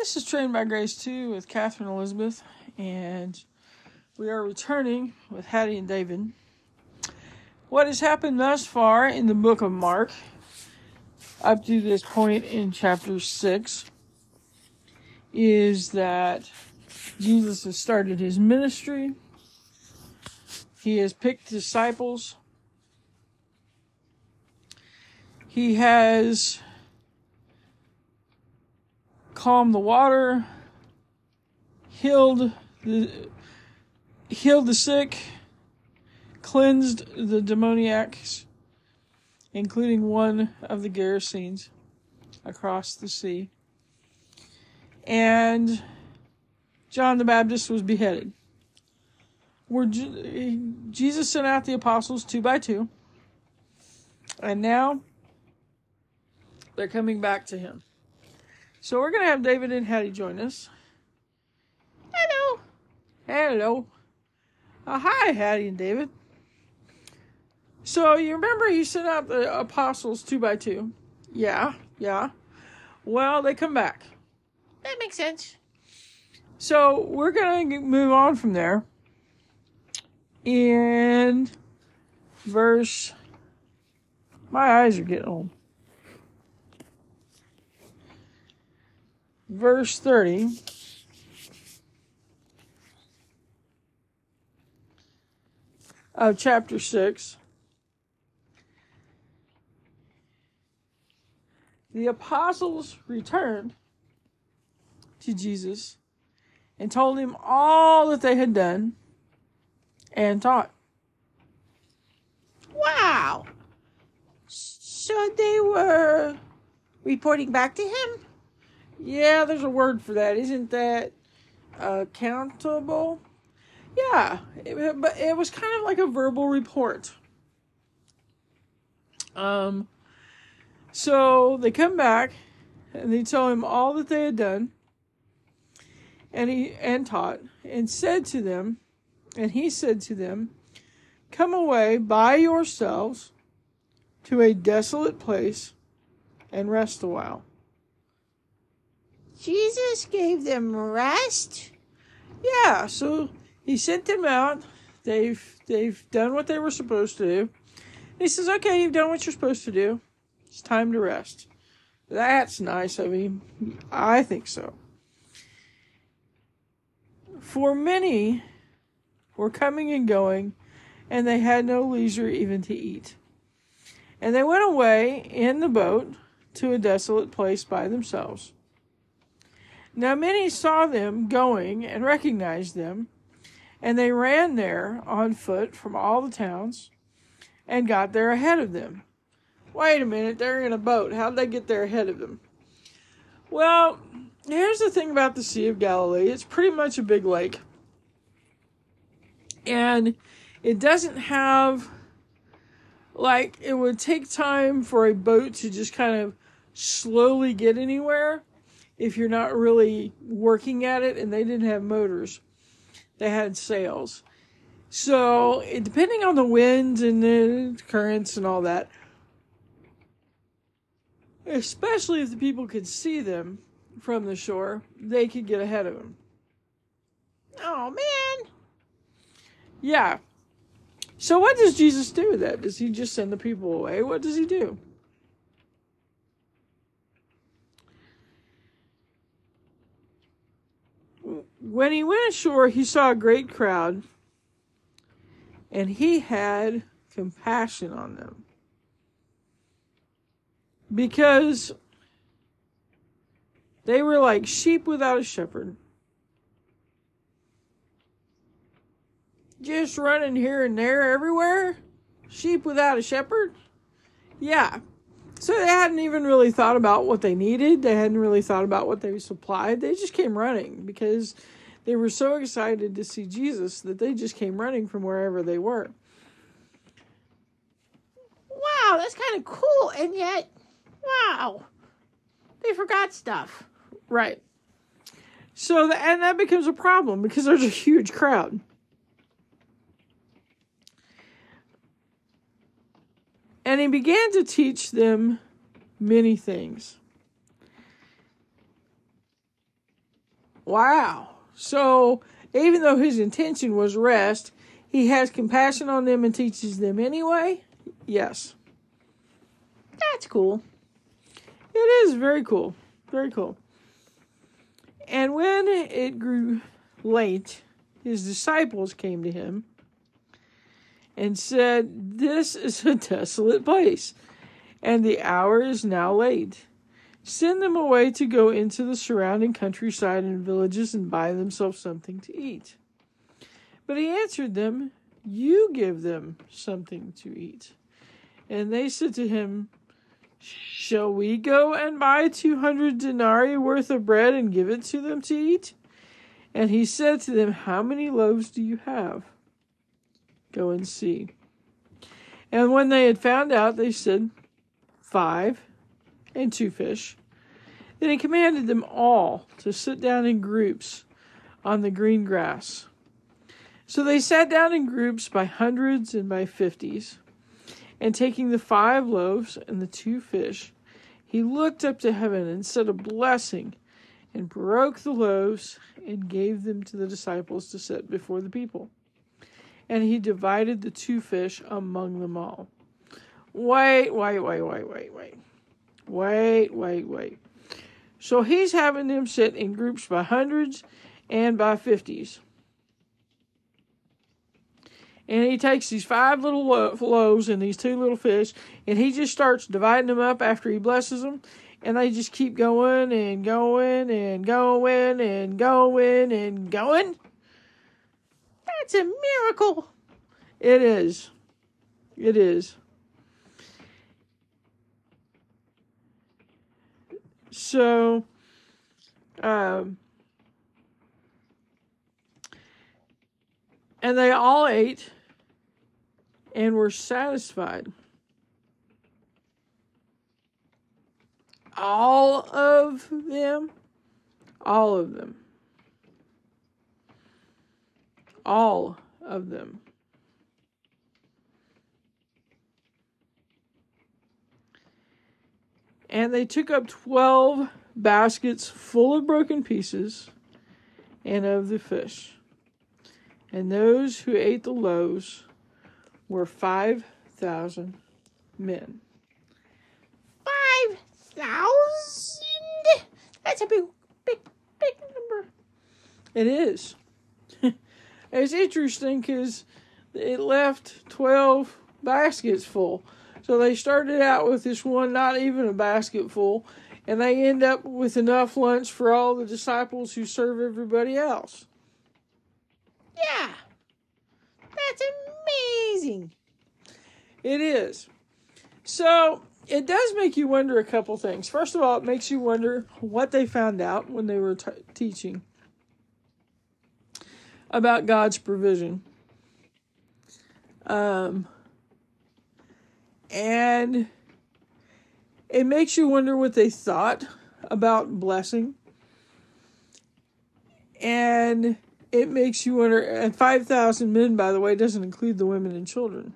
This is Trained by Grace 2 with Katherine Elizabeth, and we are returning with Haddie and David. What has happened thus far in the book of Mark, up to this point in chapter 6, is that Jesus has started his ministry. He has picked disciples. He has calmed the water, healed the healed the sick, cleansed the demoniacs, including one of the Gerasenes across the sea. And John the Baptist was beheaded. Where Jesus sent out the apostles two by two, and now they're coming back to him. So we're going to have David and Haddie join us. Hello. Hello. Uh, hi, Haddie and David. So you remember you sent out the apostles two by two? Yeah, yeah. Well, they come back. That makes sense. So we're going to move on from there. And verse. My eyes are getting old. Verse 30. Of chapter 6. The apostles returned to Jesus and told him all that they had done and taught. Wow! So they were reporting back to him? Yeah, there's a word for that. Isn't that accountable? Yeah, it, but it was kind of like a verbal report. Um, so they come back and they tell him all that they had done, and he and taught, and said to them, and he said to them, "Come away by yourselves to a desolate place and rest a while." Jesus gave them rest? Yeah, so he sent them out. They've they've done what they were supposed to do. He says, "Okay, you've done what you're supposed to do. It's time to rest." That's nice of him. I think so. For many were coming and going, and they had no leisure even to eat. And they went away in the boat to a desolate place by themselves. Now many saw them going and recognized them, and they ran there on foot from all the towns and got there ahead of them. Wait a minute, they're in a boat. How'd they get there ahead of them? Well, here's the thing about the Sea of Galilee it's pretty much a big lake. And it doesn't have, like, it would take time for a boat to just kind of slowly get anywhere if you're not really working at it, and they didn't have motors, they had sails. So, depending on the winds and the currents and all that, especially if the people could see them from the shore, they could get ahead of them. Oh, man. Yeah. So, what does Jesus do with that? Does he just send the people away? What does he do? When he went ashore, he saw a great crowd, and he had compassion on them. Because they were like sheep without a shepherd. Just running here and there everywhere. Sheep without a shepherd. Yeah. So they hadn't even really thought about what they needed. They hadn't really thought about what they supplied. They just came running because they were so excited to see Jesus that they just came running from wherever they were. Wow, that's kind of cool. And yet, wow, they forgot stuff. Right. So, the, and that becomes a problem because there's a huge crowd. And he began to teach them many things. Wow. So even though his intention was rest, he has compassion on them and teaches them anyway? Yes. That's cool. It is very cool. Very cool. And when it grew late, his disciples came to him and said, This is a desolate place, and the hour is now late. Send them away to go into the surrounding countryside and villages and buy themselves something to eat. But he answered them, You give them something to eat. And they said to him, Shall we go and buy two hundred denarii worth of bread and give it to them to eat? And he said to them, How many loaves do you have? Go and see. And when they had found out, they said, Five and two fish. Then he commanded them all to sit down in groups on the green grass. So they sat down in groups by hundreds and by fifties. And taking the five loaves and the two fish, he looked up to heaven and said a blessing, and broke the loaves and gave them to the disciples to set before the people. And he divided the two fish among them all. Wait, wait, wait, wait, wait, wait. Wait, wait, wait. So he's having them sit in groups by hundreds and by fifties. And he takes these five little lo- loaves and these two little fish, and he just starts dividing them up after he blesses them. And they just keep going and going and going and going and going. That's a miracle. It is. It is. So, um, and they all ate and were satisfied. All of them, all of them, all of them. And they took up 12 baskets full of broken pieces and of the fish. And those who ate the loaves were 5,000 men. 5,000? That's a big, big, big number. It is. it's interesting because it left 12 baskets full. So they started out with this one, not even a basket full, and they end up with enough lunch for all the disciples who serve everybody else. Yeah. That's amazing. It is. So it does make you wonder a couple things. First of all, it makes you wonder what they found out when they were t- teaching about God's provision. Um, and it makes you wonder what they thought about blessing. And it makes you wonder, and 5,000 men, by the way, doesn't include the women and children.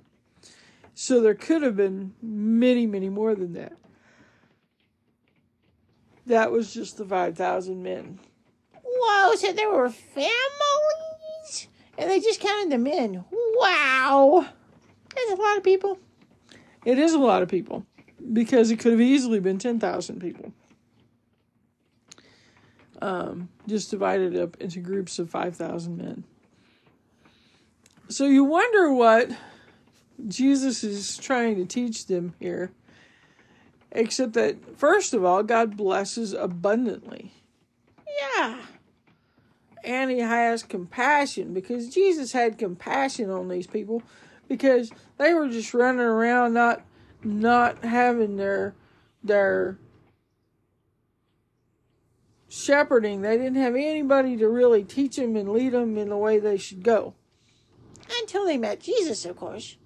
So there could have been many, many more than that. That was just the 5,000 men. Whoa, so there were families? And they just counted the men. Wow. That's a lot of people. It is a lot of people because it could have easily been 10,000 people. Um, just divided up into groups of 5,000 men. So you wonder what Jesus is trying to teach them here. Except that, first of all, God blesses abundantly. Yeah. And he has compassion because Jesus had compassion on these people because they were just running around not not having their their shepherding. They didn't have anybody to really teach them and lead them in the way they should go. Until they met Jesus, of course.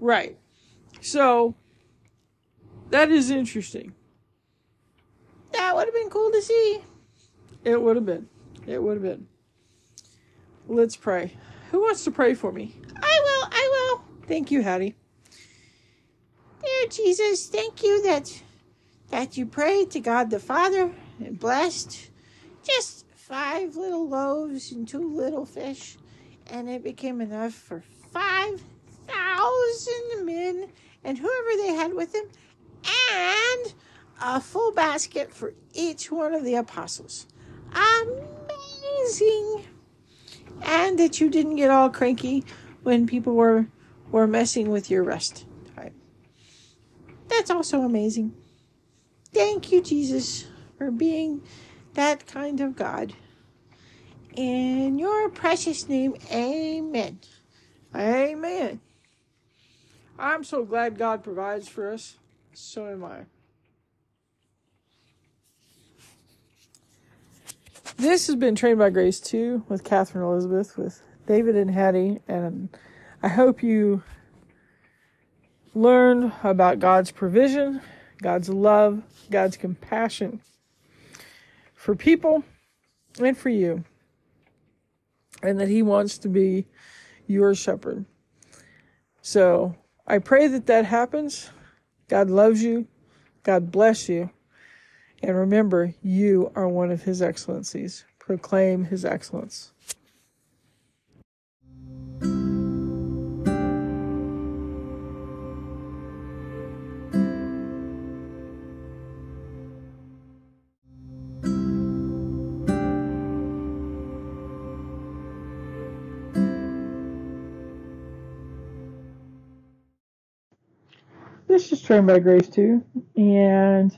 Right. So that is interesting. That would have been cool to see. It would have been. It would have been. Let's pray. Who wants to pray for me? I will, I will. Thank you, Haddie. Dear Jesus, thank you that that you prayed to God the Father and blessed just five little loaves and two little fish, and it became enough for 5,000 men and whoever they had with them, and a full basket for each one of the apostles. Amazing! And that you didn't get all cranky when people were, were messing with your rest time. That's also amazing. Thank you, Jesus, for being that kind of God. In your precious name, amen. Amen. I'm so glad God provides for us. So am I. This has been Trained by Grace 2 with Katherine Elizabeth, with David and Haddie, and I hope you learned about God's provision, God's love, God's compassion for people and for you, and that He wants to be your shepherd. So I pray that that happens. God loves you. God bless you. And remember, you are one of His excellencies. Proclaim His excellence. Is Trained by Grace too, and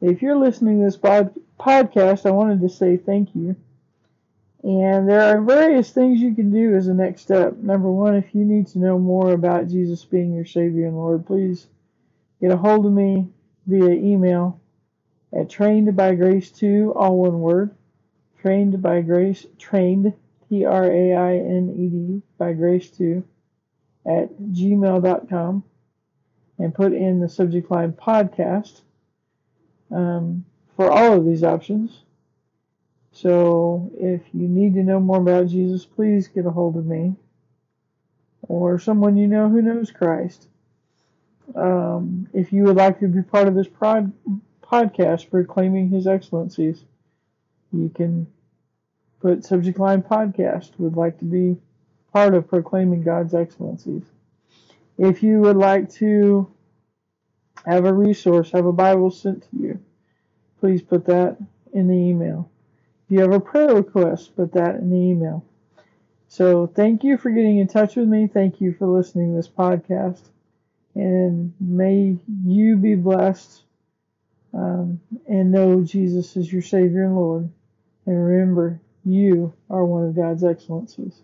if you're listening to this pod- podcast, I wanted to say thank you. And there are various things you can do as a next step. Number one, if you need to know more about Jesus being your Savior and Lord, please get a hold of me via email at trained by grace 2, all one word, trained by grace, trained, T R A I N E D, by grace 2, at gmail.com, and put in the subject line podcast um, for all of these options. So if you need to know more about Jesus, please get a hold of me or someone you know who knows Christ. Um, if you would like to be part of this prod, podcast proclaiming his excellencies, you can put subject line podcast would like to be part of proclaiming God's excellencies. If you would like to have a resource, have a Bible sent to you, please put that in the email. If you have a prayer request, put that in the email. So thank you for getting in touch with me. Thank you for listening to this podcast. And may you be blessed um, and know Jesus is your Savior and Lord. And remember, you are one of God's excellencies.